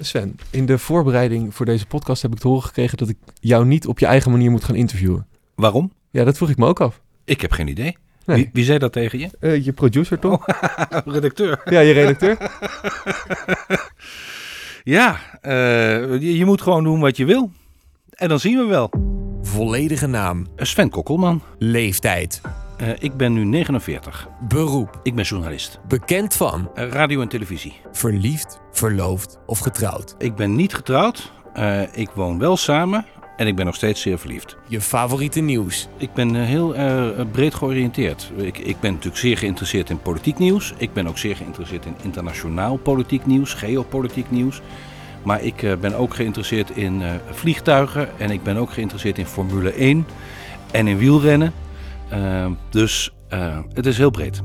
Sven, in de voorbereiding voor deze podcast heb ik te horen gekregen dat ik jou niet op je eigen manier moet gaan interviewen. Waarom? Ja, dat vroeg ik me ook af. Ik heb geen idee. Nee. Wie, wie zei dat tegen je? Eh, je producer toch? Redacteur. Ja, je redacteur. Ja, eh, je, je moet gewoon doen wat je wil. En dan zien we wel. Volledige naam, Sven Kokkelman. leeftijd, Eh, ik ben nu 49. beroep, Ik ben journalist. bekend van, Eh, radio en televisie. verliefd, verloofd of getrouwd. Ik ben niet getrouwd. Eh, ik woon wel samen. En ik ben nog steeds zeer verliefd. Je favoriete nieuws, Ik ben eh, heel eh, breed georiënteerd. Ik, ik ben natuurlijk zeer geïnteresseerd in politiek nieuws. Ik ben ook zeer geïnteresseerd in internationaal politiek nieuws, geopolitiek nieuws. Maar ik eh, ben ook geïnteresseerd in eh, vliegtuigen en ik ben ook geïnteresseerd in Formule 1 en in wielrennen. Eh, dus eh, het is heel breed.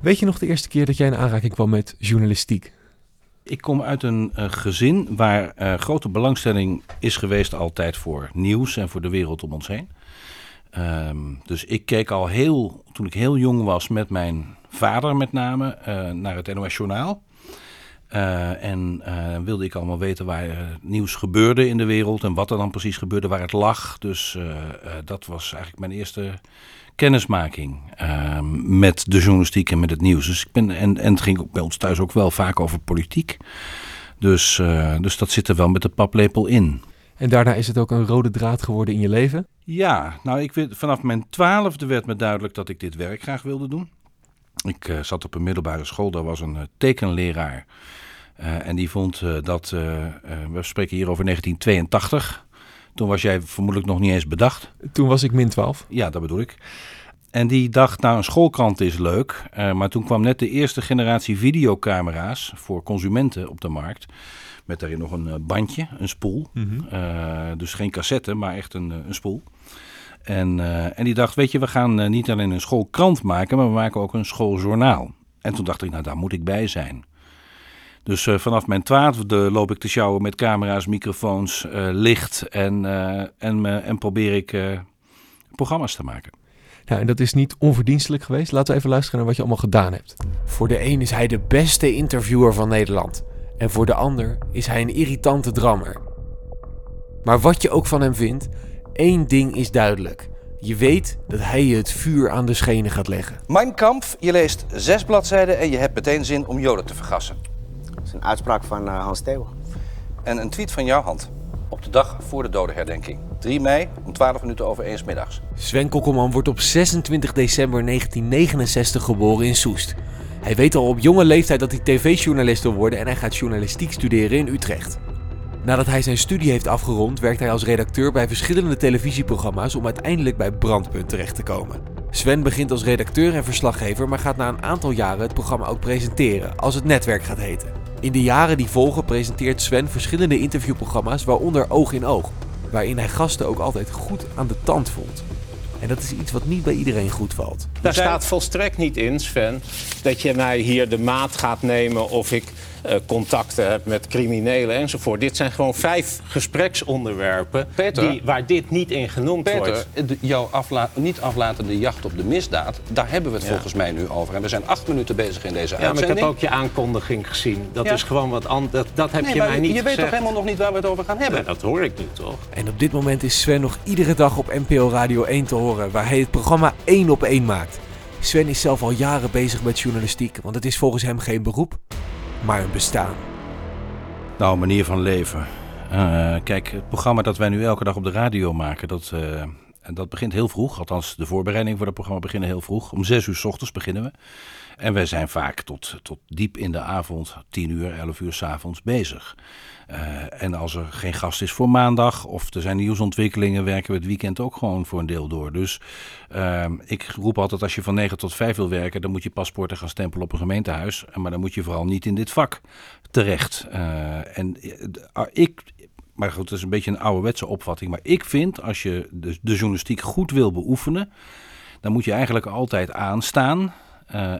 Weet je nog de eerste keer dat jij in aanraking kwam met journalistiek? Ik kom uit een eh, gezin waar eh, grote belangstelling is geweest altijd voor nieuws en voor de wereld om ons heen. Ehm, dus ik keek al heel, toen ik heel jong was, met mijn vader met name, naar het NOS Journaal. Eh, en eh, wilde ik allemaal weten waar eh, nieuws gebeurde in de wereld en wat er dan precies gebeurde, waar het lag. Dus dat was eigenlijk mijn eerste kennismaking ehm, met de journalistiek en met het nieuws. Dus ik ben, en, en het ging ook bij ons thuis ook wel vaak over politiek. Dus, dus dat zit er wel met de paplepel in. En daarna is het ook een rode draad geworden in je leven? Ja, nou, ik weet, vanaf mijn twaalfde werd me duidelijk dat ik dit werk graag wilde doen. Ik eh, zat op een middelbare school, daar was een eh, tekenleraar. Eh, en die vond dat, we spreken hier over 1982. Toen was jij vermoedelijk nog niet eens bedacht. Toen was ik min 12. Ja, dat bedoel ik. En die dacht, nou, een schoolkrant is leuk. Maar toen kwam net de eerste generatie videocamera's voor consumenten op de markt. Met daarin nog een bandje, een spoel. Eh, dus geen cassette, maar echt een, een spoel. En, eh, en die dacht, weet je, we gaan eh, niet alleen een schoolkrant maken, maar we maken ook een schooljournaal. En toen dacht ik, nou, daar moet ik bij zijn. Dus eh, vanaf mijn twaalfde loop ik te sjouwen met camera's, microfoons, eh, licht en, eh, en, en probeer ik eh, programma's te maken. Nou, en dat is niet onverdienstelijk geweest. Laten we even luisteren naar wat je allemaal gedaan hebt. Voor de een is hij de beste interviewer van Nederland. En voor de ander is hij een irritante drammer. Maar wat je ook van hem vindt, één ding is duidelijk. Je weet dat hij je het vuur aan de schenen gaat leggen. Mein Kampf, je leest zes bladzijden en je hebt meteen zin om Joden te vergassen. Dat is een uitspraak van eh, Hans Theo. En een tweet van jouw hand. Op de dag voor de dodenherdenking. 3 mei om 12 minuten over 1 's middags. Sven Kokkelman wordt op 26 december 1969 geboren in Soest. Hij weet al op jonge leeftijd dat hij tv-journalist wil worden en hij gaat journalistiek studeren in Utrecht. Nadat hij zijn studie heeft afgerond, werkt hij als redacteur bij verschillende televisieprogramma's om uiteindelijk bij Brandpunt terecht te komen. Sven begint als redacteur en verslaggever, maar gaat na een aantal jaren het programma ook presenteren, als het netwerk gaat heten. In de jaren die volgen presenteert Sven verschillende interviewprogramma's, waaronder Oog in Oog, waarin hij gasten ook altijd goed aan de tand voelt. En dat is iets wat niet bij iedereen goed valt. Daar staat volstrekt niet in, Sven, dat je mij hier de maat gaat nemen of ik contacten heb met criminelen enzovoort. Dit zijn gewoon vijf gespreksonderwerpen Peter. die, waar dit niet in genoemd Peter, wordt. de- jouw afla niet aflatende jacht op de misdaad, daar hebben we het volgens mij nu over. En we zijn acht minuten bezig in deze Ja, maar ik uitzending. heb ook je aankondiging gezien. Dat Ja. is gewoon wat anders. Dat, dat heb nee, je maar mij niet je weet toch helemaal nog niet waar we het over gaan hebben? Dat hoor ik nu toch. En op dit moment is Sven nog iedere dag op NPO Radio 1 te horen, waar hij het programma 1 op 1 maakt. Sven is zelf al jaren bezig met journalistiek, want het is volgens hem geen beroep, maar een bestaan. Nou, manier van leven. Eh, kijk, het programma dat wij nu elke dag op de radio maken, dat, eh, dat begint heel vroeg. Althans, de voorbereiding voor het programma beginnen heel vroeg. Om zes uur s ochtends beginnen we. En wij zijn vaak tot, tot diep in de avond, tien uur, elf uur s avonds bezig. Eh, en als er geen gast is voor maandag of er zijn nieuwsontwikkelingen, werken we het weekend ook gewoon voor een deel door. Dus eh, ik roep altijd, als je van 9 tot 5 wil werken, dan moet je paspoorten gaan stempelen op een gemeentehuis. Maar dan moet je vooral niet in dit vak terecht. Eh, en eh, ik, maar goed, dat is een beetje een ouderwetse opvatting. Maar ik vind, als je de, de journalistiek goed wil beoefenen, dan moet je eigenlijk altijd aanstaan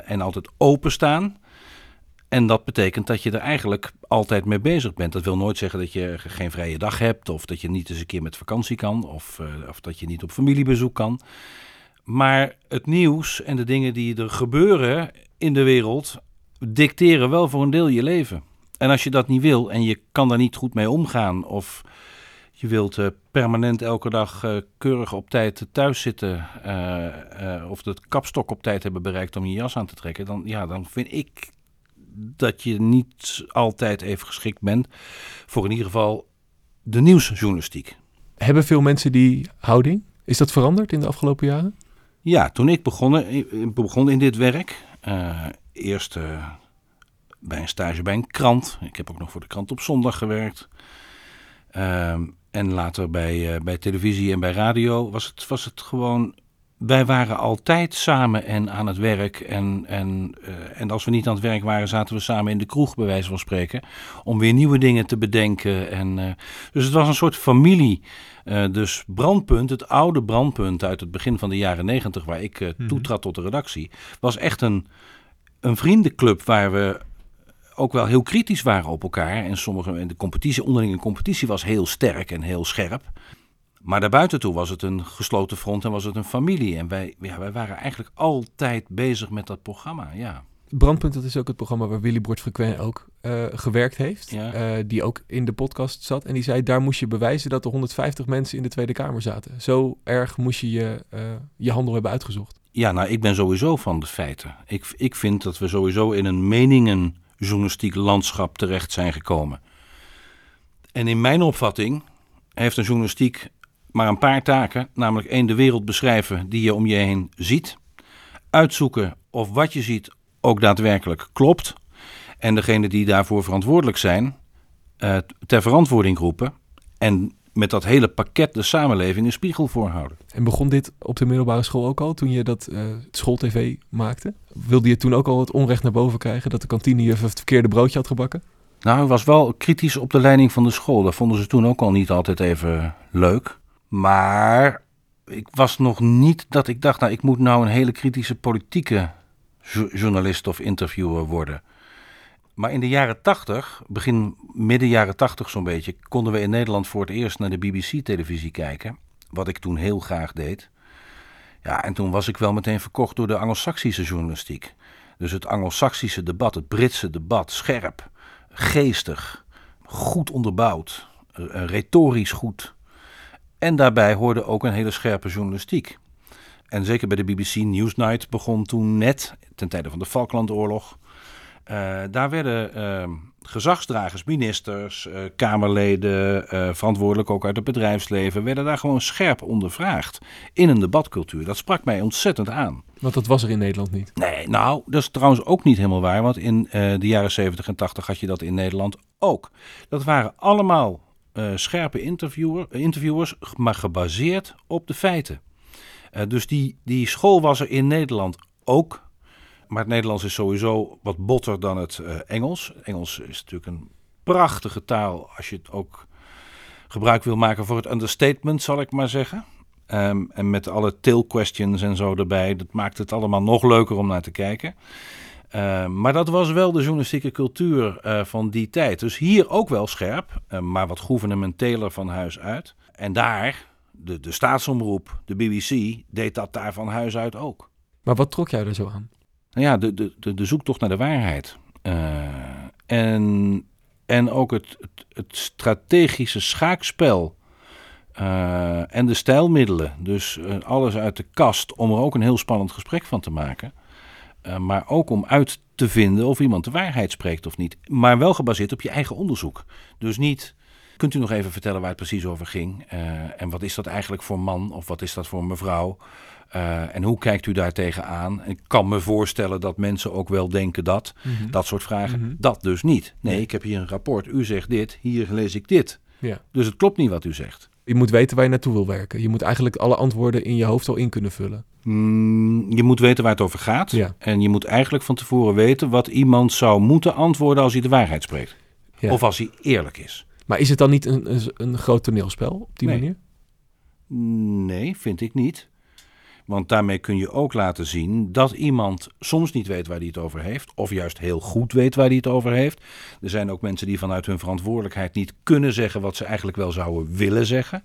en altijd openstaan. En dat betekent dat je er eigenlijk altijd mee bezig bent. Dat wil nooit zeggen dat je geen vrije dag hebt, of dat je niet eens een keer met vakantie kan, of, eh, of dat je niet op familiebezoek kan. Maar het nieuws en de dingen die er gebeuren in de wereld, dicteren wel voor een deel je leven. En als je dat niet wil en je kan daar niet goed mee omgaan, of je wilt eh, permanent elke dag eh, keurig op tijd thuis zitten, of de kapstok op tijd hebben bereikt om je jas aan te trekken, dan, ja, dan vind ik dat je niet altijd even geschikt bent voor in ieder geval de nieuwsjournalistiek. Hebben veel mensen die houding? Is dat veranderd in de afgelopen jaren? Ja, toen ik begon, begon in dit werk, eh, eerst eh, bij een stage bij een krant. Ik heb ook nog voor de krant op zondag gewerkt. Ehm, en later bij, eh, bij televisie en bij radio was het, was het gewoon. Wij waren altijd samen en aan het werk. En, en, eh, en als we niet aan het werk waren, zaten we samen in de kroeg, bij wijze van spreken. Om weer nieuwe dingen te bedenken. En, eh, dus het was een soort familie. Eh, dus Brandpunt, het oude Brandpunt uit het begin van de jaren negentig, waar ik eh, toetrad tot de redactie, was echt een, een vriendenclub waar we ook wel heel kritisch waren op elkaar. En sommige, en de competitie, onderlinge competitie was heel sterk en heel scherp. Maar daarbuiten toe was het een gesloten front en was het een familie. En wij, ja, wij waren eigenlijk altijd bezig met dat programma, ja. Brandpunt, dat is ook het programma waar Willy Bordfrequent ook eh, gewerkt heeft. Ja. Eh, die ook in de podcast zat. En die zei, daar moest je bewijzen dat er 150 mensen in de Tweede Kamer zaten. Zo erg moest je je, eh, je handel hebben uitgezocht. Ja, nou, ik ben sowieso van de feiten. Ik, ik vind dat we sowieso in een meningenjournalistiek landschap terecht zijn gekomen. En in mijn opvatting heeft een journalistiek maar een paar taken. Namelijk één, de wereld beschrijven die je om je heen ziet. Uitzoeken of wat je ziet ook daadwerkelijk klopt. En degene die daarvoor verantwoordelijk zijn, eh, ter verantwoording roepen. En met dat hele pakket de samenleving een spiegel voorhouden. En begon dit op de middelbare school ook al, toen je dat eh schooltv maakte? Wilde je toen ook al het onrecht naar boven krijgen dat de kantinejuf het verkeerde broodje had gebakken? Nou, ik was wel kritisch op de leiding van de school. Dat vonden ze toen ook al niet altijd even leuk. Maar ik was nog niet dat ik dacht, nou, ik moet nou een hele kritische politieke jo- journalist of interviewer worden. Maar in de jaren tachtig, begin midden jaren tachtig zo'n beetje, konden we in Nederland voor het eerst naar de BBC-televisie kijken. Wat ik toen heel graag deed. Ja, en toen was ik wel meteen verkocht door de Anglo-Saxische journalistiek. Dus het Anglo-Saxische debat, het Britse debat, scherp, geestig, goed onderbouwd, eh, retorisch goed. En daarbij hoorde ook een hele scherpe journalistiek. En zeker bij de BBC Newsnight begon toen net, ten tijde van de Falklandoorlog. eh, daar werden eh, gezagsdragers, ministers, eh, Kamerleden, eh, verantwoordelijk ook uit het bedrijfsleven, werden daar gewoon scherp ondervraagd in een debatcultuur. Dat sprak mij ontzettend aan. Want dat was er in Nederland niet. Nee, nou, dat is trouwens ook niet helemaal waar. Want in de jaren 70 en 80 had je dat in Nederland ook. Dat waren allemaal scherpe interviewer, interviewers, maar gebaseerd op de feiten. Eh, dus die, die school was er in Nederland ook. Maar het Nederlands is sowieso wat botter dan het eh, Engels. Engels is natuurlijk een prachtige taal als je het ook gebruik wil maken voor het understatement, zal ik maar zeggen. Ehm, en met alle tail questions en zo erbij. Dat maakt het allemaal nog leuker om naar te kijken. Ehm, maar dat was wel de journalistieke cultuur eh, van die tijd. Dus hier ook wel scherp, eh, maar wat gouvernementeler van huis uit. En daar, de, de staatsomroep, de BBC, deed dat daar van huis uit ook. Maar wat trok jou er zo aan? Nou ja, de, de, de, de zoektocht naar de waarheid. Eh, en, en ook het, het, het strategische schaakspel. eh, en de stijlmiddelen. Dus eh, alles uit de kast om er ook een heel spannend gesprek van te maken. Eh, maar ook om uit te vinden of iemand de waarheid spreekt of niet. Maar wel gebaseerd op je eigen onderzoek. Dus niet. Kunt u nog even vertellen waar het precies over ging? Eh, en wat is dat eigenlijk voor man of wat is dat voor mevrouw? Eh, en hoe kijkt u daar tegenaan? Ik kan me voorstellen dat mensen ook wel denken dat. Dat soort vragen. Mhm. Dat dus niet. Nee, Nee. ik heb hier een rapport. U zegt dit, hier lees ik dit. Ja. Dus het klopt niet wat u zegt. Je moet weten waar je naartoe wil werken. Je moet eigenlijk alle antwoorden in je hoofd al in kunnen vullen. Mm, je moet weten waar het over gaat. Ja. En je moet eigenlijk van tevoren weten wat iemand zou moeten antwoorden als hij de waarheid spreekt. Ja. Of als hij eerlijk is. Maar is het dan niet een, een, een groot toneelspel op die Nee. manier? Nee, vind ik niet. Want daarmee kun je ook laten zien dat iemand soms niet weet waar hij het over heeft, of juist heel goed weet waar hij het over heeft. Er zijn ook mensen die vanuit hun verantwoordelijkheid niet kunnen zeggen wat ze eigenlijk wel zouden willen zeggen.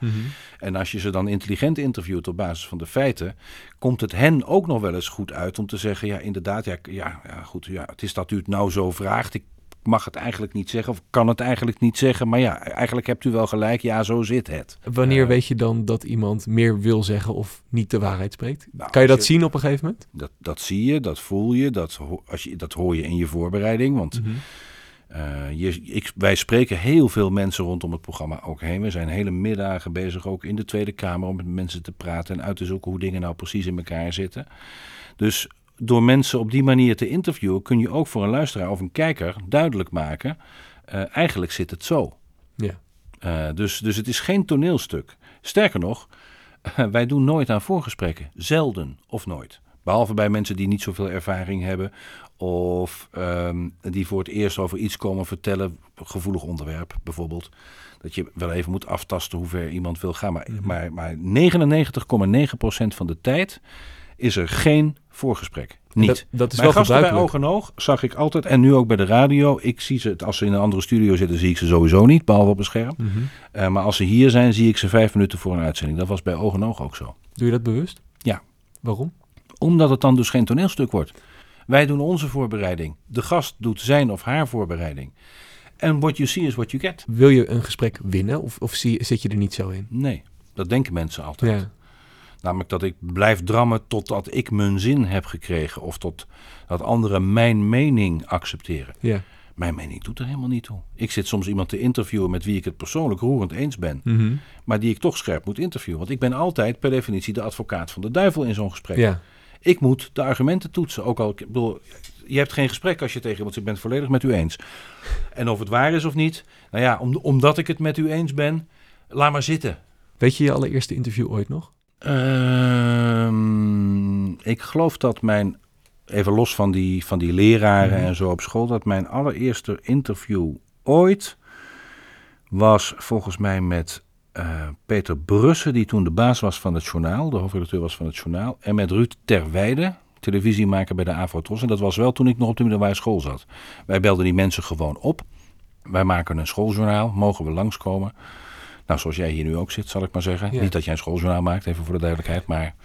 En als je ze dan intelligent interviewt op basis van de feiten, komt het hen ook nog wel eens goed uit om te zeggen: ja, inderdaad, ja, ja, ja goed, ja, het is dat u het nou zo vraagt. Ik mag het eigenlijk niet zeggen of kan het eigenlijk niet zeggen. Maar ja, eigenlijk hebt u wel gelijk. Ja, zo zit het. Wanneer Eh, weet je dan dat iemand meer wil zeggen of niet de waarheid spreekt? Nou, kan je dat zien op een gegeven moment? Dat, dat zie je, dat voel je, dat, als je, dat hoor je in je voorbereiding. Want Mhm. eh, je, ik, wij spreken heel veel mensen rondom het programma ook heen. We zijn hele middagen bezig, ook in de Tweede Kamer, om met mensen te praten en uit te zoeken hoe dingen nou precies in elkaar zitten. Dus door mensen op die manier te interviewen, kun je ook voor een luisteraar of een kijker duidelijk maken: eh, eigenlijk zit het zo. Ja. Eh, dus, dus het is geen toneelstuk. Sterker nog, wij doen nooit aan voorgesprekken. Zelden of nooit. Behalve bij mensen die niet zoveel ervaring hebben. Of ehm, die voor het eerst over iets komen vertellen. Gevoelig onderwerp bijvoorbeeld. Dat je wel even moet aftasten hoe ver iemand wil gaan. Maar, Mhm. maar, maar 99,9% van de tijd is er geen voorgesprek. Niet. Dat, dat is Mijn wel gasten bij oog en oog zag ik altijd. En nu ook bij de radio. Ik zie ze, als ze in een andere studio zitten, zie ik ze sowieso niet. Behalve op een scherm. Mhm. Eh, maar als ze hier zijn, zie ik ze vijf minuten voor een uitzending. Dat was bij oog en oog ook zo. Doe je dat bewust? Ja. Waarom? Omdat het dan dus geen toneelstuk wordt. Wij doen onze voorbereiding. De gast doet zijn of haar voorbereiding. En what you see is what you get. Wil je een gesprek winnen of, of zie, zit je er niet zo in? Nee, dat denken mensen altijd. Ja. Namelijk dat ik blijf drammen totdat ik mijn zin heb gekregen. Of tot dat anderen mijn mening accepteren. ja. Mijn mening doet er helemaal niet toe. Ik zit soms iemand te interviewen met wie ik het persoonlijk roerend eens ben. Mhm. Maar die ik toch scherp moet interviewen. Want ik ben altijd per definitie de advocaat van de duivel in zo'n gesprek. ja. Ik moet de argumenten toetsen. Ook al, ik bedoel, je hebt geen gesprek als je tegen iemand zegt, ik ben het volledig met u eens. En of het waar is of niet, nou ja, om, omdat ik het met u eens ben, laat maar zitten. Weet je je allereerste interview ooit nog? Ehm, ik geloof dat mijn, even los van die, van die leraren Mhm. en zo op school, dat mijn allereerste interview ooit was volgens mij met eh, Peter Brussen, die toen de baas was van het journaal, de hoofdredacteur was van het journaal, en met Ruud Terweide, televisiemaker bij de Avro-Tros. En dat was wel toen ik nog op de middelbare school zat. Wij belden die mensen gewoon op. Wij maken een schooljournaal, mogen we langskomen? Nou, zoals jij hier nu ook zit, zal ik maar zeggen. Ja. Niet dat jij een schooljournaal maakt, even voor de duidelijkheid, maar...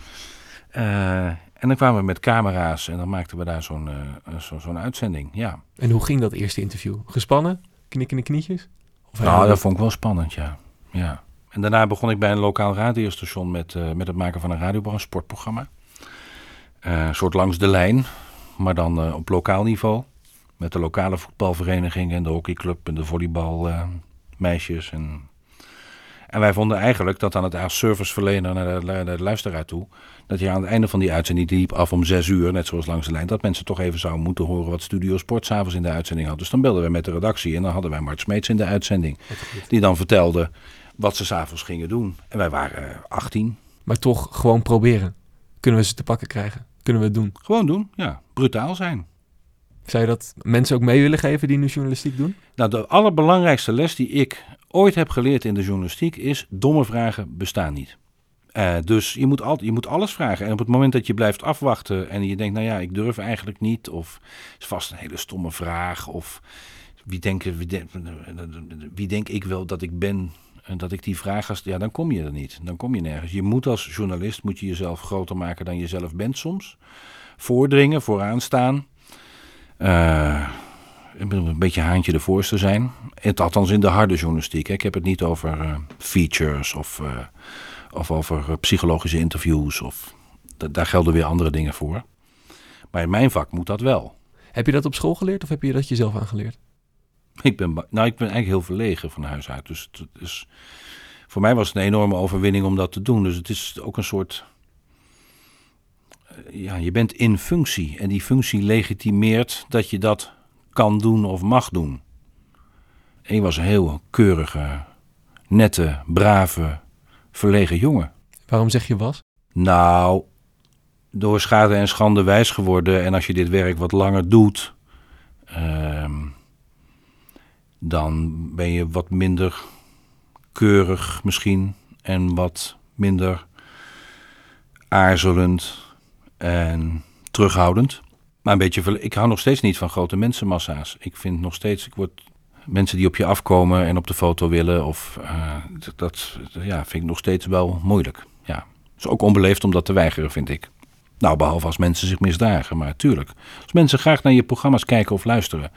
eh, en dan kwamen we met camera's en dan maakten we daar zo'n eh, zo, zo'n uitzending, ja. En hoe ging dat eerste interview? Gespannen? Knikkende knietjes? Of Nou, dat vond ik wel spannend, ja. ja. En daarna begon ik bij een lokaal radiostation met, eh, met het maken van een radioprogramma, een sportprogramma. Een soort langs de lijn, maar dan op lokaal niveau. Met de lokale voetbalvereniging en de hockeyclub en de volleybalmeisjes. en, en wij vonden eigenlijk dat aan het als serviceverlener naar de, naar de luisteraar toe... dat je aan het einde van die uitzending, die liep af om zes uur, net zoals langs de lijn... dat mensen toch even zouden moeten horen wat Studio Sport s'avonds in de uitzending had. Dus dan belden wij met de redactie en dan hadden wij Mart Smeets in de uitzending... die dan vertelde wat ze s'avonds gingen doen. En wij waren eh, 18. Maar toch gewoon proberen. Kunnen we ze te pakken krijgen? Kunnen we het doen? Gewoon doen, ja. Brutaal zijn. Zou je dat mensen ook mee willen geven die nu journalistiek doen? Nou, de allerbelangrijkste les die ik ooit heb geleerd in de journalistiek is: domme vragen bestaan niet. Eh, dus je moet, al, je moet alles vragen. En op het moment dat je blijft afwachten en je denkt, nou ja, ik durf eigenlijk niet, of is vast een hele stomme vraag, of wie denk, wie, wie denk ik wel dat ik ben en dat ik die vraag als, ja, dan kom je er niet. Dan kom je nergens. Je moet als journalist moet je jezelf groter maken dan je zelf bent soms. Voordringen, vooraan staan. Eh, een beetje haantje de voorste zijn. Het, althans in de harde journalistiek. hè. Ik heb het niet over eh, features of, eh, of over eh, psychologische interviews. Of, da- daar gelden weer andere dingen voor. Maar in mijn vak moet dat wel. Heb je dat op school geleerd of heb je dat jezelf aangeleerd? Ik ben, nou, ik ben eigenlijk heel verlegen van huis uit. Dus, het is, voor mij was het een enorme overwinning om dat te doen. Dus het is ook een soort. Ja, je bent in functie. En die functie legitimeert dat je dat kan doen of mag doen. En je was een heel keurige, nette, brave, verlegen jongen. Waarom zeg je was? Nou, door schade en schande wijs geworden. En als je dit werk wat langer doet, ehm, dan ben je wat minder keurig misschien. En wat minder aarzelend en terughoudend. Maar een beetje, ik hou nog steeds niet van grote mensenmassa's. Ik vind nog steeds, ik word mensen die op je afkomen en op de foto willen. Of eh, dat- ja, vind ik nog steeds wel moeilijk. Ja. Het is ook onbeleefd om dat te weigeren, vind ik. Nou, behalve als mensen zich misdragen, maar tuurlijk. Als mensen graag naar je programma's kijken of luisteren.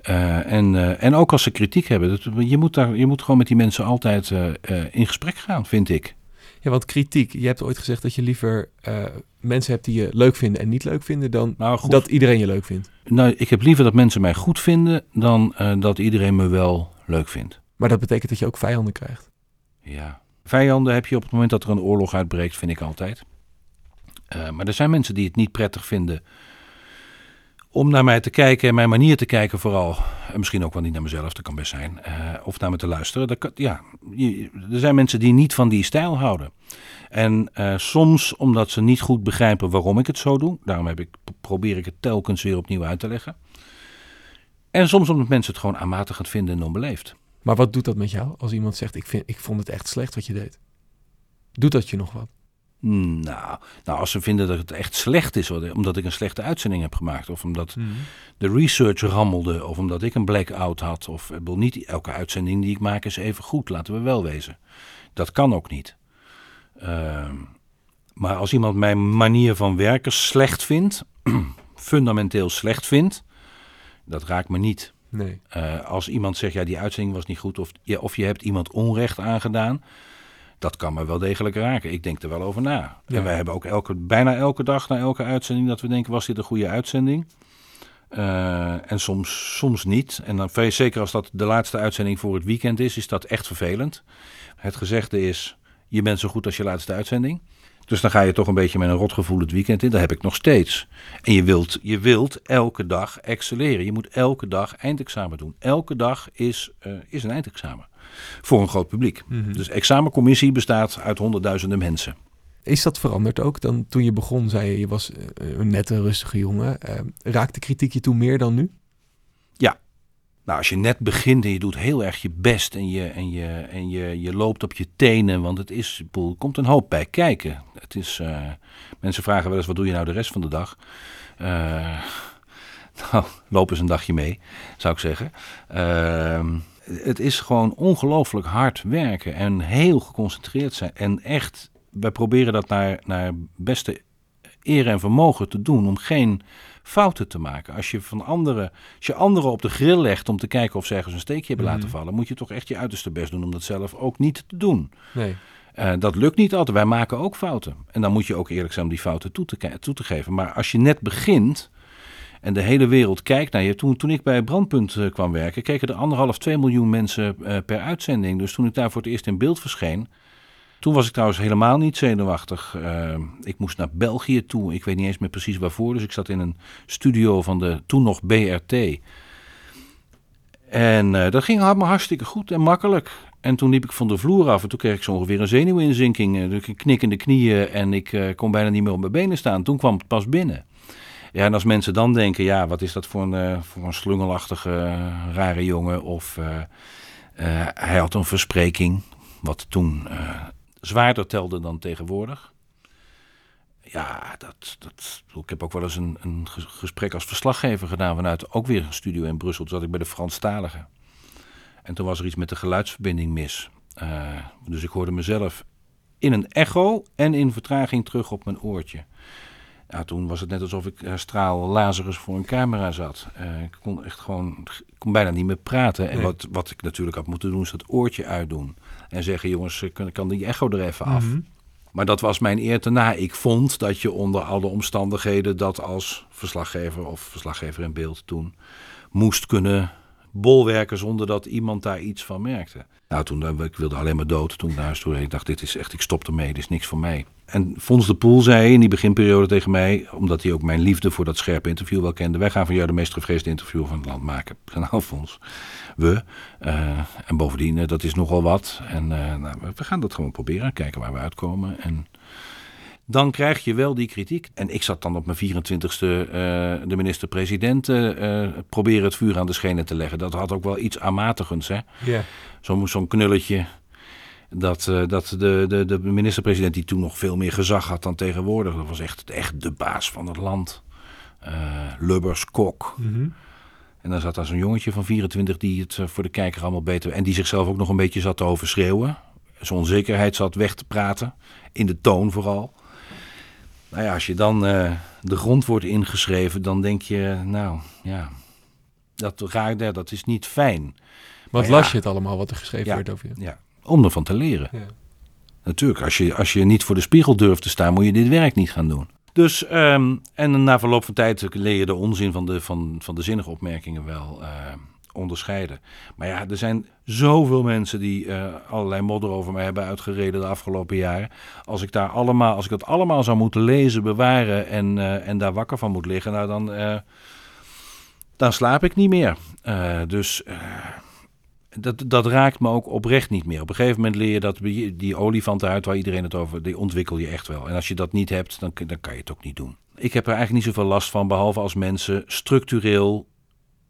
Eh, en, eh, en ook als ze kritiek hebben. Dat, je, moet daar, je moet gewoon met die mensen altijd in gesprek gaan, vind ik. Ja, want kritiek. Je hebt ooit gezegd dat je liever eh, mensen hebt die je leuk vinden en niet leuk vinden dan Nou, goed. dat iedereen je leuk vindt. Nou, ik heb liever dat mensen mij goed vinden dan eh, dat iedereen me wel leuk vindt. Maar dat betekent dat je ook vijanden krijgt. Ja. Vijanden heb je op het moment dat er een oorlog uitbreekt, vind ik altijd. Eh, maar er zijn mensen die het niet prettig vinden om naar mij te kijken en mijn manier te kijken vooral. En misschien ook wel niet naar mezelf, dat kan best zijn. eh, of naar me te luisteren. Dat ja, er zijn mensen die niet van die stijl houden. En eh, soms omdat ze niet goed begrijpen waarom ik het zo doe. Daarom heb ik, probeer ik het telkens weer opnieuw uit te leggen. En soms omdat mensen het gewoon aanmatigend vinden en onbeleefd. Maar wat doet dat met jou als iemand zegt: ik, vind, ik vond het echt slecht wat je deed? Doet dat je nog wat? Nou, nou, als ze vinden dat het echt slecht is, omdat ik een slechte uitzending heb gemaakt, of omdat de research rammelde, of omdat ik een blackout had, of ik bedoel, niet elke uitzending die ik maak is even goed, laten we wel wezen. Dat kan ook niet. Ehm, maar als iemand mijn manier van werken slecht vindt, fundamenteel slecht vindt, dat raakt me niet. Nee. Eh, als iemand zegt, ja, die uitzending was niet goed, of, ja, of je hebt iemand onrecht aangedaan, dat kan me wel degelijk raken. Ik denk er wel over na. Ja. En wij hebben ook elke, bijna elke dag na elke uitzending dat we denken, was dit een goede uitzending? Eh, en soms, soms niet. En dan zeker als dat de laatste uitzending voor het weekend is, is dat echt vervelend. Het gezegde is, je bent zo goed als je laatste uitzending. Dus dan ga je toch een beetje met een rotgevoel het weekend in. Dat heb ik nog steeds. En je wilt, je wilt elke dag excelleren. Je moet elke dag eindexamen doen. Elke dag is, eh, is een eindexamen. Voor een groot publiek. Dus examencommissie bestaat uit honderdduizenden mensen. Is dat veranderd ook dan toen je begon? Zei je, je was eh, een nette, rustige jongen. Eh, raakte kritiek je toen meer dan nu? Nou, als je net begint en je doet heel erg je best en je, en je, en je, je loopt op je tenen, want het is, er komt een hoop bij kijken. Het is, eh, mensen vragen wel eens, wat doe je nou de rest van de dag? Eh, nou, loop eens een dagje mee, zou ik zeggen. Ehm, het is gewoon ongelooflijk hard werken en heel geconcentreerd zijn. En echt, wij proberen dat naar, naar beste eer en vermogen te doen om geen fouten te maken. Als je van anderen, als je anderen op de grill legt om te kijken of ze ergens een steekje hebben laten vallen, moet je toch echt je uiterste best doen om dat zelf ook niet te doen. Nee. Eh, dat lukt niet altijd. Wij maken ook fouten. En dan moet je ook eerlijk zijn om die fouten toe te, toe te geven. Maar als je net begint en de hele wereld kijkt naar je. Toen, toen ik bij Brandpunt eh, kwam werken, keken er anderhalf, twee miljoen mensen eh, per uitzending. Dus toen ik daar voor het eerst in beeld verscheen. Toen was ik trouwens helemaal niet zenuwachtig. Eh, ik moest naar België toe. Ik weet niet eens meer precies waarvoor. Dus ik zat in een studio van de toen nog BRT. En dat ging allemaal hartstikke goed en makkelijk. En toen liep ik van de vloer af en toen kreeg ik zo ongeveer een zenuwinzinking. dus ik knik in de knieën en ik kon bijna niet meer op mijn benen staan. Toen kwam het pas binnen. Ja, en als mensen dan denken, ja, wat is dat voor een, eh, voor een slungelachtige, eh, rare jongen? Of eh, hij had een verspreking, wat toen zwaarder telde dan tegenwoordig. Ja, dat, dat, ik heb ook wel eens een, een ges- gesprek als verslaggever gedaan vanuit ook weer een studio in Brussel. Toen zat ik bij de Franstaligen. En toen was er iets met de geluidsverbinding mis. Dus ik hoorde mezelf in een echo en in vertraging terug op mijn oortje. Ja, toen was het net alsof ik eh, straal Lazarus voor een camera zat. Eh, ik kon echt gewoon, kon bijna niet meer praten. En Nee. wat, wat ik natuurlijk had moeten doen, is dat oortje uitdoen. En zeggen, jongens, eh, kan, kan die echo er even af? Mhm. Maar dat was mijn eer te na. Ik vond dat je onder alle omstandigheden dat als verslaggever of verslaggever in beeld toen moest kunnen bolwerken zonder dat iemand daar iets van merkte. Nou, toen eh, ik wilde alleen maar dood toen ik naar toe. Ik dacht, dit is echt, ik stop ermee, dit is niks voor mij. En Fons de Poel zei in die beginperiode tegen mij, omdat hij ook mijn liefde voor dat scherpe interview wel kende. Wij gaan van jou de meest gevreesde interview van het land maken. Nou Fons, we. eh, en bovendien, eh, dat is nogal wat. En nou, we gaan dat gewoon proberen, kijken waar we uitkomen. En dan krijg je wel die kritiek. En ik zat dan op mijn 24ste eh, de minister-president eh, proberen het vuur aan de schenen te leggen. Dat had ook wel iets aanmatigends, hè. Ja. Zo'n zo'n knulletje. Dat, dat de, de, de minister-president, die toen nog veel meer gezag had dan tegenwoordig, dat was echt, echt de baas van het land. Lubbers, Kok. Mhm. En dan zat daar zo'n jongetje van 24 die het voor de kijker allemaal beter... En die zichzelf ook nog een beetje zat te overschreeuwen. Zijn onzekerheid zat weg te praten. In de toon vooral. Nou ja, als je dan eh, de grond wordt ingeschreven, dan denk je, nou ja, Dat, raakt, ja, dat is niet fijn. Wat las je het allemaal wat er geschreven Ja. werd over je? Ja, om ervan te leren. Ja. Natuurlijk, als je, als je niet voor de spiegel durft te staan, moet je dit werk niet gaan doen. Dus, ehm, en na verloop van tijd leer je de onzin van de, van, van de zinnige opmerkingen wel eh, onderscheiden. Maar ja, er zijn zoveel mensen die eh, allerlei modder over mij hebben uitgereden de afgelopen jaren. Als ik, daar allemaal, als ik dat allemaal zou moeten lezen, bewaren en, eh, en daar wakker van moet liggen, nou dan, eh, dan slaap ik niet meer. Dus dat, dat raakt me ook oprecht niet meer. Op een gegeven moment leer je dat die olifant uit waar iedereen het over, die ontwikkel je echt wel. En als je dat niet hebt, dan, dan kan je het ook niet doen. Ik heb er eigenlijk niet zoveel last van, behalve als mensen structureel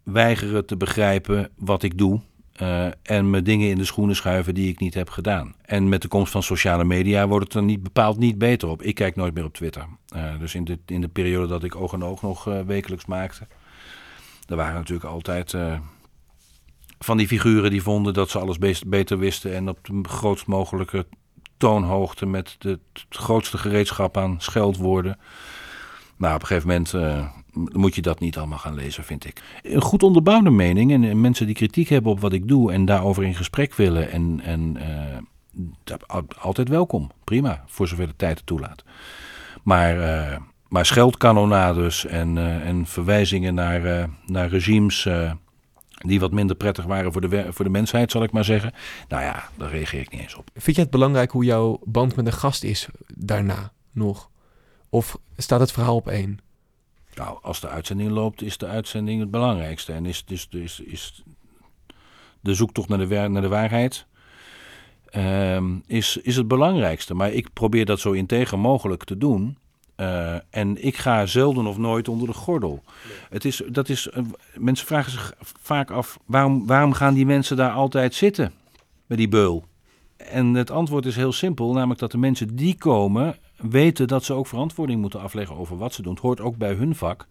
weigeren te begrijpen wat ik doe. eh, en me dingen in de schoenen schuiven die ik niet heb gedaan. En met de komst van sociale media wordt het er niet bepaald niet beter op. Ik kijk nooit meer op Twitter. Eh, dus in de, in de periode dat ik oog en oog nog eh, wekelijks maakte. Er waren natuurlijk altijd van die figuren die vonden dat ze alles beter wisten. En op de grootst mogelijke toonhoogte met de, het grootste gereedschap aan scheldwoorden. Nou, op een gegeven moment moet je dat niet allemaal gaan lezen, vind ik. Een goed onderbouwde mening en, en mensen die kritiek hebben op wat ik doe en daarover in gesprek willen. En, en eh, altijd welkom. Prima, voor zover de tijd het toelaat. Maar, eh, maar scheldkanonades en, eh, en verwijzingen naar, eh, naar regimes eh, die wat minder prettig waren voor de, voor de mensheid, zal ik maar zeggen. Nou ja, daar reageer ik niet eens op. Vind jij het belangrijk hoe jouw band met een gast is daarna nog? Of staat het verhaal op één? Nou, als de uitzending loopt, is de uitzending het belangrijkste. En is, is, is, is de zoektocht naar de, naar de waarheid ehm, is, is het belangrijkste. Maar ik probeer dat zo integer mogelijk te doen. Eh, en ik ga zelden of nooit onder de gordel. Het is, dat is, eh, mensen vragen zich vaak af, waarom, waarom gaan die mensen daar altijd zitten? Bij die beul. En het antwoord is heel simpel, namelijk dat de mensen die komen weten dat ze ook verantwoording moeten afleggen over wat ze doen. Het hoort ook bij hun vak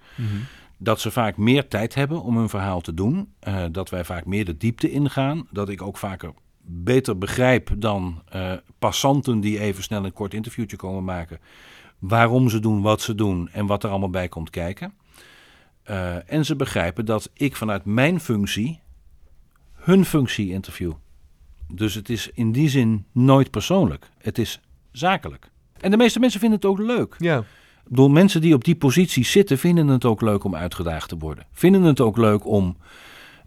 dat ze vaak meer tijd hebben om hun verhaal te doen. eh, dat wij vaak meer de diepte ingaan. Dat ik ook vaker beter begrijp dan eh, passanten die even snel een kort interviewtje komen maken. Waarom ze doen wat ze doen en wat er allemaal bij komt kijken. Eh, en ze begrijpen dat ik vanuit mijn functie hun functie interview. Dus het is in die zin nooit persoonlijk. Het is zakelijk. En de meeste mensen vinden het ook leuk. Ja. Ik bedoel, mensen die op die positie zitten, vinden het ook leuk om uitgedaagd te worden. Vinden het ook leuk om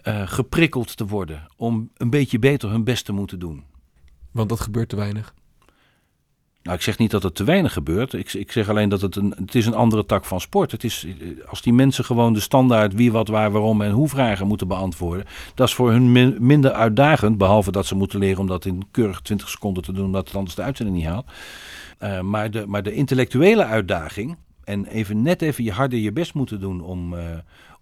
eh, geprikkeld te worden. Om een beetje beter hun best te moeten doen. Want dat gebeurt te weinig. Nou, ik zeg niet dat het te weinig gebeurt. Ik, ik zeg alleen dat het een, het is een andere tak van sport. Het is, eh, als die mensen gewoon de standaard wie, wat, waar, waarom en hoe vragen moeten beantwoorden. Dat is voor hun min- minder uitdagend. Behalve dat ze moeten leren om dat in keurig 20 seconden te doen. Omdat het anders de uitzending niet haalt. Eh, maar, de, maar de intellectuele uitdaging. En even net even je harder je best moeten doen om, eh,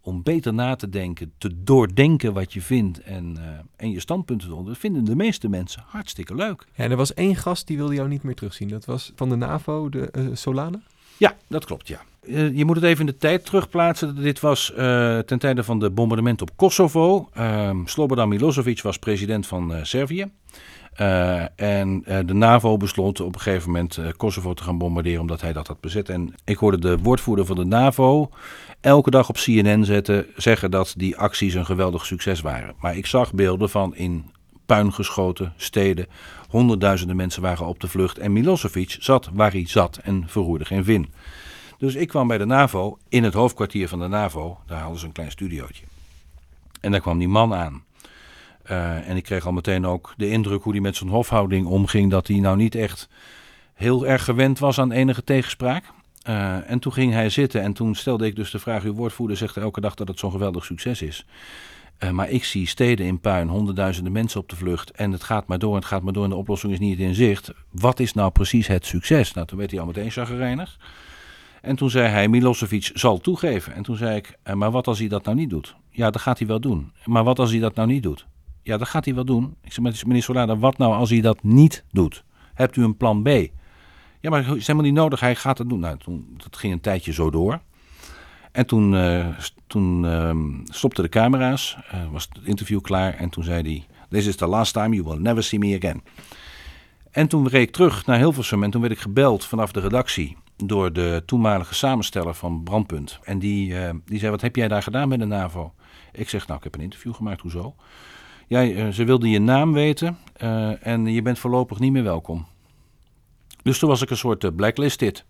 om beter na te denken. Te doordenken wat je vindt. En, eh, en je standpunten te onder. vinden de meeste mensen hartstikke leuk. Ja, en er was één gast die wilde jou niet meer terugzien. Dat was van de NAVO, de eh, Solana. Ja, dat klopt, ja. Eh, je moet het even in de tijd terugplaatsen. Dit was ten tijde van de bombardement op Kosovo. Ehm Slobodan Milosevic was president van Servië. En de NAVO besloot op een gegeven moment Kosovo te gaan bombarderen omdat hij dat had bezet. En ik hoorde de woordvoerder van de NAVO elke dag op CNN zetten, zeggen dat die acties een geweldig succes waren. Maar ik zag beelden van in puin geschoten steden. Honderdduizenden mensen waren op de vlucht. En Milosevic zat waar hij zat en verroerde geen vin. Dus ik kwam bij de NAVO, in het hoofdkwartier van de NAVO. Daar hadden ze een klein studiootje. En daar kwam die man aan. Eh, en ik kreeg al meteen ook de indruk hoe hij met zijn hofhouding omging. Dat hij nou niet echt heel erg gewend was aan enige tegenspraak. Eh, en toen ging hij zitten en toen stelde ik dus de vraag: uw woordvoerder zegt elke dag dat het zo'n geweldig succes is. Eh, maar ik zie steden in puin, honderdduizenden mensen op de vlucht. En het gaat maar door het gaat maar door en de oplossing is niet in zicht. Wat is nou precies het succes? Nou, toen werd hij al meteen chagrijnig. En toen zei hij, Milosevic zal toegeven. En toen zei ik, eh, maar wat als hij dat nou niet doet? Ja, dat gaat hij wel doen. Maar wat als hij dat nou niet doet? Ja, dat gaat hij wel doen. Ik zei, meneer Solana, wat nou als hij dat niet doet? Hebt u een plan B? Ja, maar het is helemaal niet nodig, hij gaat het doen. Nou, toen, dat ging een tijdje zo door. En toen, st- toen ehm, stopten de camera's, eh, was het interview klaar. En toen zei hij, this is the last time, you will never see me again. En toen reed ik terug naar Hilversum en toen werd ik gebeld vanaf de redactie door de toenmalige samensteller van Brandpunt. En die, eh, die zei, wat heb jij daar gedaan met de NAVO? Ik zeg, nou, ik heb een interview gemaakt, hoezo? Eh, ze wilden je naam weten en je bent voorlopig niet meer welkom. Dus toen was ik een soort uh, blacklisted.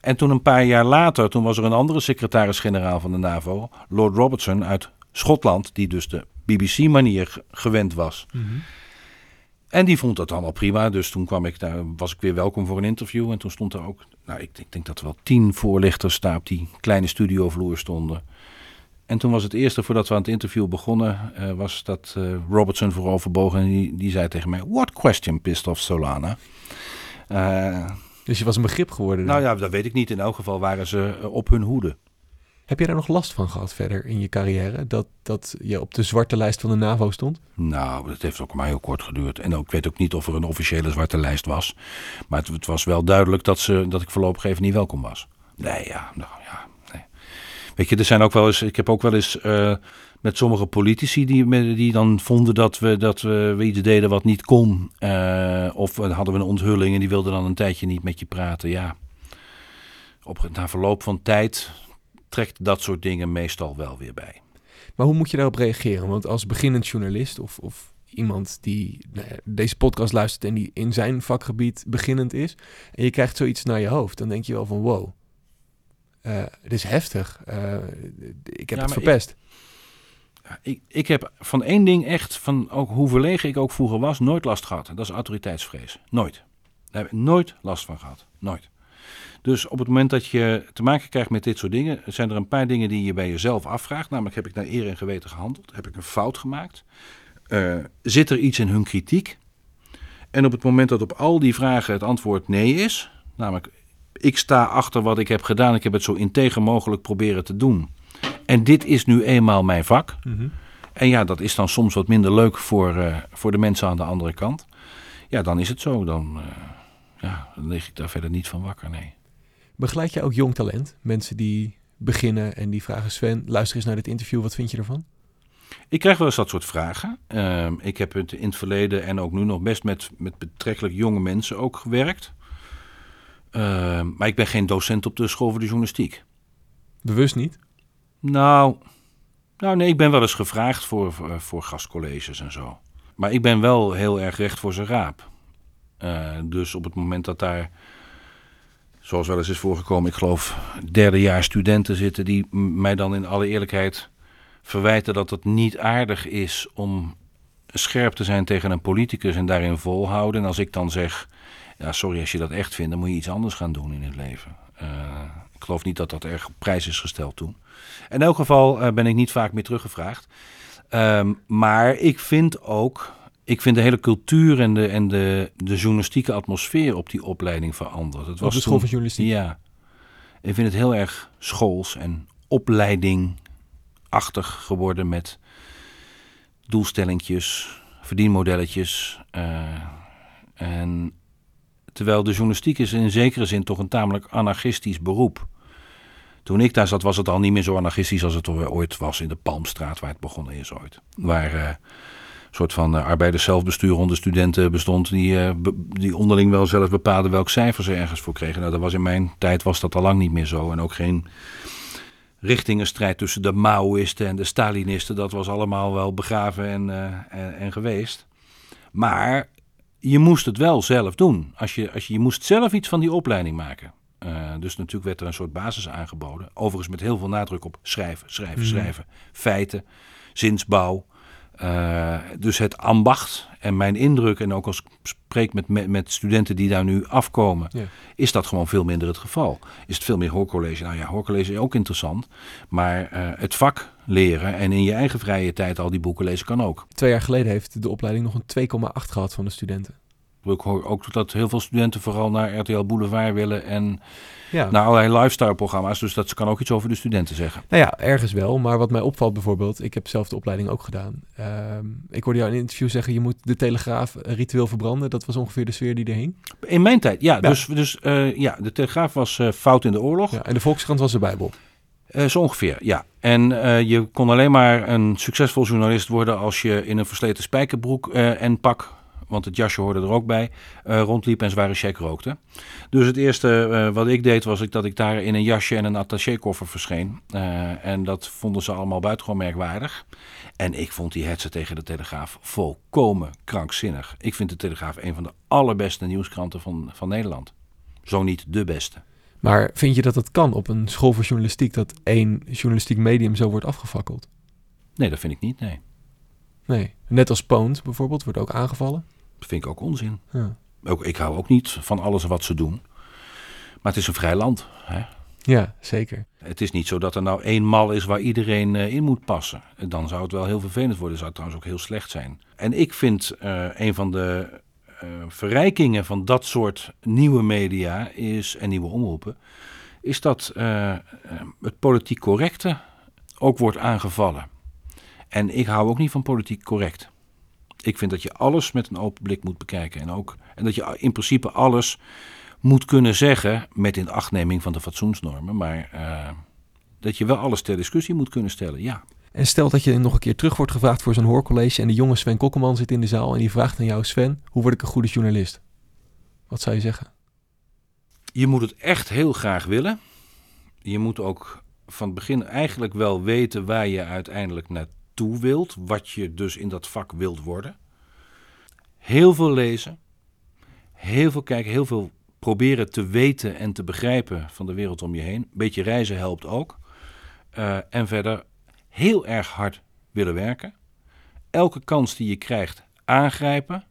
En toen een paar jaar later, toen was er een andere secretaris-generaal van de NAVO, Lord Robertson uit Schotland, die dus de BBC-manier gewend was. En die vond dat allemaal prima. Dus toen kwam ik daar, was ik weer welkom voor een interview. En toen stond er ook, nou, ik, ik denk dat er wel tien voorlichters daar op die kleine studiovloer stonden. En toen was het eerste, voordat we aan het interview begonnen, uh, was dat uh, Robertson vooroverbogen. En die, die zei tegen mij, what question pissed off Solana? Uh, dus je was een begrip geworden? Nou ja, dat weet ik niet. In elk geval waren ze op hun hoede. Heb je daar nog last van gehad verder in je carrière? Dat, dat je op de zwarte lijst van de NAVO stond? Nou, dat heeft ook maar heel kort geduurd. En ook, ik weet ook niet of er een officiële zwarte lijst was. Maar het, het was wel duidelijk dat, ze, dat ik voorlopig even niet welkom was. Nee, ja, nou ja. Nee. Weet je, er zijn ook wel eens. Ik heb ook wel eens uh, met sommige politici die, die dan vonden dat we, dat we, iets deden wat niet kon. Uh, of hadden we een onthulling en die wilden dan een tijdje niet met je praten. Ja. Op, na verloop van tijd trekt dat soort dingen meestal wel weer bij. Maar hoe moet je daarop reageren? Want als beginnend journalist of, of iemand die nou ja, deze podcast luistert en die in zijn vakgebied beginnend is, en je krijgt zoiets naar je hoofd, dan denk je wel van wow, uh, het is heftig. Uh, ik heb ja, het verpest. Ik, ik, ik, heb van één ding echt, van ook hoe verlegen ik ook vroeger was, nooit last gehad. Dat is autoriteitsvrees. Nooit. Daar heb ik nooit last van gehad. Nooit. Dus op het moment dat je te maken krijgt met dit soort dingen, zijn er een paar dingen die je bij jezelf afvraagt. Namelijk, heb ik naar eer en geweten gehandeld? Heb ik een fout gemaakt? Uh, zit er iets in hun kritiek? En op het moment dat op al die vragen het antwoord nee is, namelijk ik sta achter wat ik heb gedaan, ik heb het zo integer mogelijk proberen te doen. En dit is nu eenmaal mijn vak. Mm -hmm. En ja, dat is dan soms wat minder leuk voor, uh, voor de mensen aan de andere kant. Ja, dan is het zo. Dan, uh, ja, dan lig ik daar verder niet van wakker, nee. Begeleid je ook jong talent? Mensen die beginnen en die vragen Sven, luister eens naar dit interview, wat vind je ervan? Ik krijg wel eens dat soort vragen. Uh, ik heb het in het verleden en ook nu nog best met, met betrekkelijk jonge mensen ook gewerkt. Uh, maar ik ben geen docent op de school voor de journalistiek. Bewust niet? Nou, nou nee, ik ben wel eens gevraagd voor, voor, voor gastcolleges en zo. Maar ik ben wel heel erg recht voor zijn raap. Uh, dus op het moment dat daar zoals wel eens is voorgekomen, ik geloof derdejaars studenten zitten die mij dan in alle eerlijkheid verwijten dat het niet aardig is om scherp te zijn tegen een politicus en daarin volhouden. En als ik dan zeg, ja sorry als je dat echt vindt, dan moet je iets anders gaan doen in het leven. Uh, ik geloof niet dat dat erg op prijs is gesteld toen. In elk geval uh, ben ik niet vaak meer teruggevraagd. Um, maar ik vind ook ik vind de hele cultuur en de, en de, de journalistieke atmosfeer op die opleiding veranderd. Het was op de school van journalistiek? Ja. Ik vind het heel erg schools en opleidingachtig geworden met doelstellingjes, verdienmodelletjes. Uh, en terwijl de journalistiek is in zekere zin toch een tamelijk anarchistisch beroep. Toen ik daar zat was het al niet meer zo anarchistisch als het ooit was in de Palmstraat waar het begonnen is ooit. Waar... Uh, soort van uh, arbeiders zelfbestuur onder studenten bestond, die, be die onderling wel zelf bepaalden welk cijfer ze ergens voor kregen. Nou, dat was in mijn tijd was dat al lang niet meer zo. En ook geen richtingenstrijd tussen de Maoïsten en de Stalinisten. Dat was allemaal wel begraven en, en, en, geweest. Maar je moest het wel zelf doen. Als je, als je, je moest zelf iets van die opleiding maken. dus natuurlijk werd er een soort basis aangeboden. Overigens met heel veel nadruk op schrijven, schrijven, mm. schrijven. Feiten, zinsbouw. Uh, dus het ambacht en mijn indruk, en ook als ik spreek met, met, met studenten die daar nu afkomen, ja. is dat gewoon veel minder het geval. Is het veel meer hoorcollege? Nou ja, hoorcollege is ook interessant, maar uh, het vak leren en in je eigen vrije tijd al die boeken lezen kan ook. Twee jaar geleden heeft de opleiding nog een 2,8 gehad van de studenten. Ik hoor ook dat heel veel studenten vooral naar RTL Boulevard willen en ja. naar allerlei lifestyle programma's. Dus dat kan ook iets over de studenten zeggen. Nou ja, ergens wel. Maar wat mij opvalt bijvoorbeeld, ik heb zelf de opleiding ook gedaan. Uh, ik hoorde jou in een interview zeggen, je moet de Telegraaf ritueel verbranden. Dat was ongeveer de sfeer die er hing. In mijn tijd, ja. ja. Dus, dus uh, ja, de Telegraaf was uh, fout in de oorlog. Ja, en de Volkskrant was de Bijbel. Uh, zo ongeveer, ja. En uh, je kon alleen maar een succesvol journalist worden als je in een versleten spijkerbroek uh, en pak want het jasje hoorde er ook bij, eh, rondliep en zware check rookte. Dus het eerste eh, wat ik deed was dat ik daar in een jasje en een attachékoffer verscheen. Eh, en dat vonden ze allemaal buitengewoon merkwaardig. En ik vond die hetze tegen de Telegraaf volkomen krankzinnig. Ik vind de Telegraaf een van de allerbeste nieuwskranten van, van Nederland. Zo niet de beste. Maar vind je dat het kan op een school voor journalistiek dat één journalistiek medium zo wordt afgefakkeld? Nee, dat vind ik niet, nee. Nee. Net als Poont bijvoorbeeld, wordt ook aangevallen. Dat vind ik ook onzin. Ja. Ook, ik hou ook niet van alles wat ze doen. Maar het is een vrij land. Hè? Ja, zeker. Het is niet zo dat er nou één mal is waar iedereen eh, in moet passen. Dan zou het wel heel vervelend worden. Zou het trouwens ook heel slecht zijn. En ik vind eh, een van de verrijkingen van dat soort nieuwe media is, en nieuwe omroepen, is dat eh, eh, het politiek correcte ook wordt aangevallen. En ik hou ook niet van politiek correct. Ik vind dat je alles met een open blik moet bekijken. En, ook, en dat je in principe alles moet kunnen zeggen met inachtneming van de fatsoensnormen. Maar eh, dat je wel alles ter discussie moet kunnen stellen, ja. En stel dat je nog een keer terug wordt gevraagd voor zo'n hoorcollege en de jonge Sven Kokkelman zit in de zaal en die vraagt aan jou, Sven, hoe word ik een goede journalist? Wat zou je zeggen? Je moet het echt heel graag willen. Je moet ook van het begin eigenlijk wel weten waar je uiteindelijk naartoe wilt. Wat je dus in dat vak wilt worden. Heel veel lezen. Heel veel kijken. Heel veel proberen te weten en te begrijpen van de wereld om je heen. Een beetje reizen helpt ook. Eh, en verder heel erg hard willen werken. Elke kans die je krijgt aangrijpen.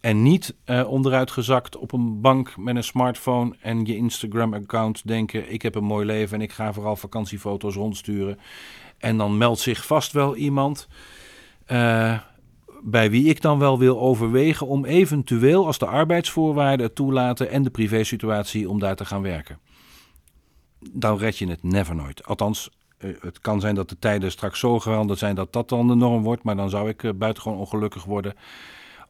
En niet eh, onderuit gezakt op een bank met een smartphone en je Instagram-account denken: ik heb een mooi leven en ik ga vooral vakantiefoto's rondsturen. En dan meldt zich vast wel iemand eh, bij wie ik dan wel wil overwegen om eventueel, als de arbeidsvoorwaarden het toelaten en de privésituatie, om daar te gaan werken. Dan red je het never nooit. Althans, het kan zijn dat de tijden straks zo veranderd zijn dat dat dan de norm wordt, maar dan zou ik eh, buitengewoon ongelukkig worden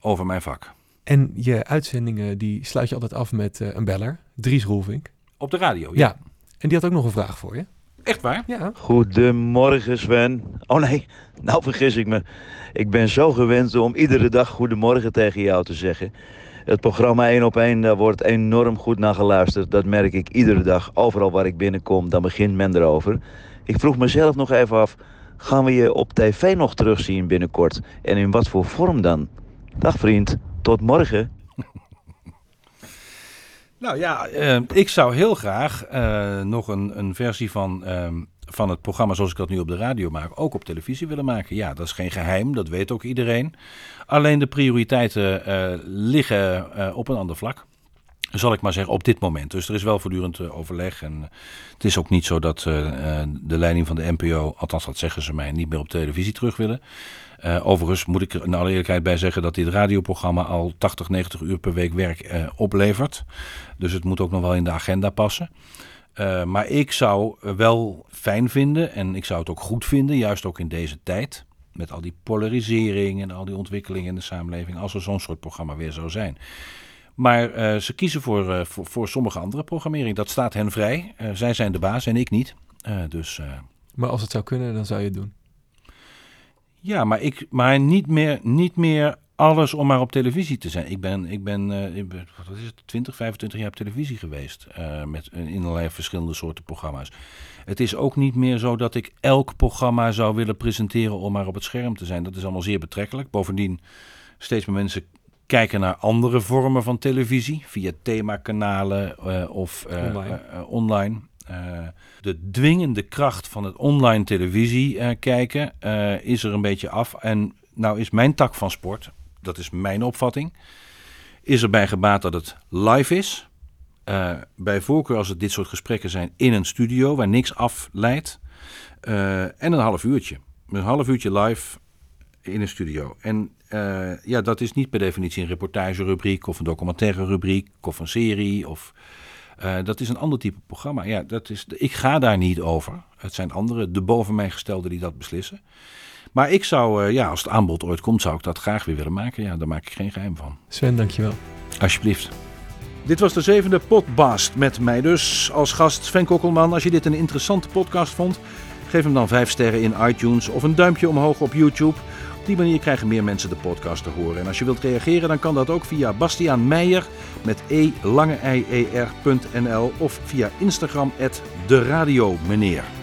over mijn vak. En je uitzendingen, die sluit je altijd af met eh, een beller, Dries Roelvink. Op de radio, Ja. En die had ook nog een vraag voor je. Echt waar? Ja. Goedemorgen Sven. Oh nee, nou vergis ik me. Ik ben zo gewend om iedere dag goedemorgen tegen jou te zeggen. Het programma 1 op 1, daar wordt enorm goed naar geluisterd. Dat merk ik iedere dag. Overal waar ik binnenkom, dan begint men erover. Ik vroeg mezelf nog even af, gaan we je op tv nog terugzien binnenkort? En in wat voor vorm dan? Dag vriend, tot morgen. Nou ja, eh, ik zou heel graag eh, nog een, een versie van, ehm, van het programma zoals ik dat nu op de radio maak, ook op televisie willen maken. Ja, dat is geen geheim, dat weet ook iedereen. Alleen de prioriteiten eh, liggen eh, op een ander vlak. Zal ik maar zeggen, op dit moment. Dus er is wel voortdurend eh, overleg. En het is ook niet zo dat eh, eh, de leiding van de NPO, althans dat zeggen ze mij, niet meer op televisie terug willen. Eh, overigens moet ik er in alle eerlijkheid bij zeggen dat dit radioprogramma al 80, 90 uur per week werk eh, oplevert. Dus het moet ook nog wel in de agenda passen. Eh, maar ik zou wel fijn vinden en ik zou het ook goed vinden, juist ook in deze tijd, met al die polarisering en al die ontwikkelingen in de samenleving, als er zo'n soort programma weer zou zijn. Maar eh, ze kiezen voor, eh, voor, voor sommige andere programmering. Dat staat hen vrij. Eh, zij zijn de baas en ik niet. Dus Maar als het zou kunnen, dan zou je het doen. ja, maar, ik, maar niet, meer, niet meer alles om maar op televisie te zijn. Ik ben, ik ben, ik ben wat is het, 20, 25 jaar op televisie geweest. met, in allerlei verschillende soorten programma's. Het is ook niet meer zo dat ik elk programma zou willen presenteren om maar op het scherm te zijn. Dat is allemaal zeer betrekkelijk. Bovendien, steeds meer mensen kijken naar andere vormen van televisie. Via themakanalen eh, of eh, Online. eh, online. De dwingende kracht van het online televisie kijken is er een beetje af. En nou is mijn tak van sport, dat is mijn opvatting, is erbij gebaat dat het live is. Bij voorkeur als het dit soort gesprekken zijn in een studio waar niks afleidt. Eh, en een half uurtje. Een half uurtje live in een studio. En eh, ja, dat is niet per definitie een reportagerubriek of een documentaire rubriek of een serie. Of, eh, dat is een ander type programma. Ja, dat is, ik ga daar niet over. Het zijn anderen, de boven mij gestelden, die dat beslissen. Maar ik zou, eh, ja, als het aanbod ooit komt, zou ik dat graag weer willen maken. Ja, daar maak ik geen geheim van. Sven, dankjewel. Alsjeblieft. Dit was de zevende Podbast met mij dus als gast Sven Kokkelman. Als je dit een interessante podcast vond, geef hem dan vijf sterren in iTunes of een duimpje omhoog op YouTube. Op die manier krijgen meer mensen de podcast te horen. En als je wilt reageren, dan kan dat ook via Bastiaan Meijer met e lange e of via Instagram de radio meneer.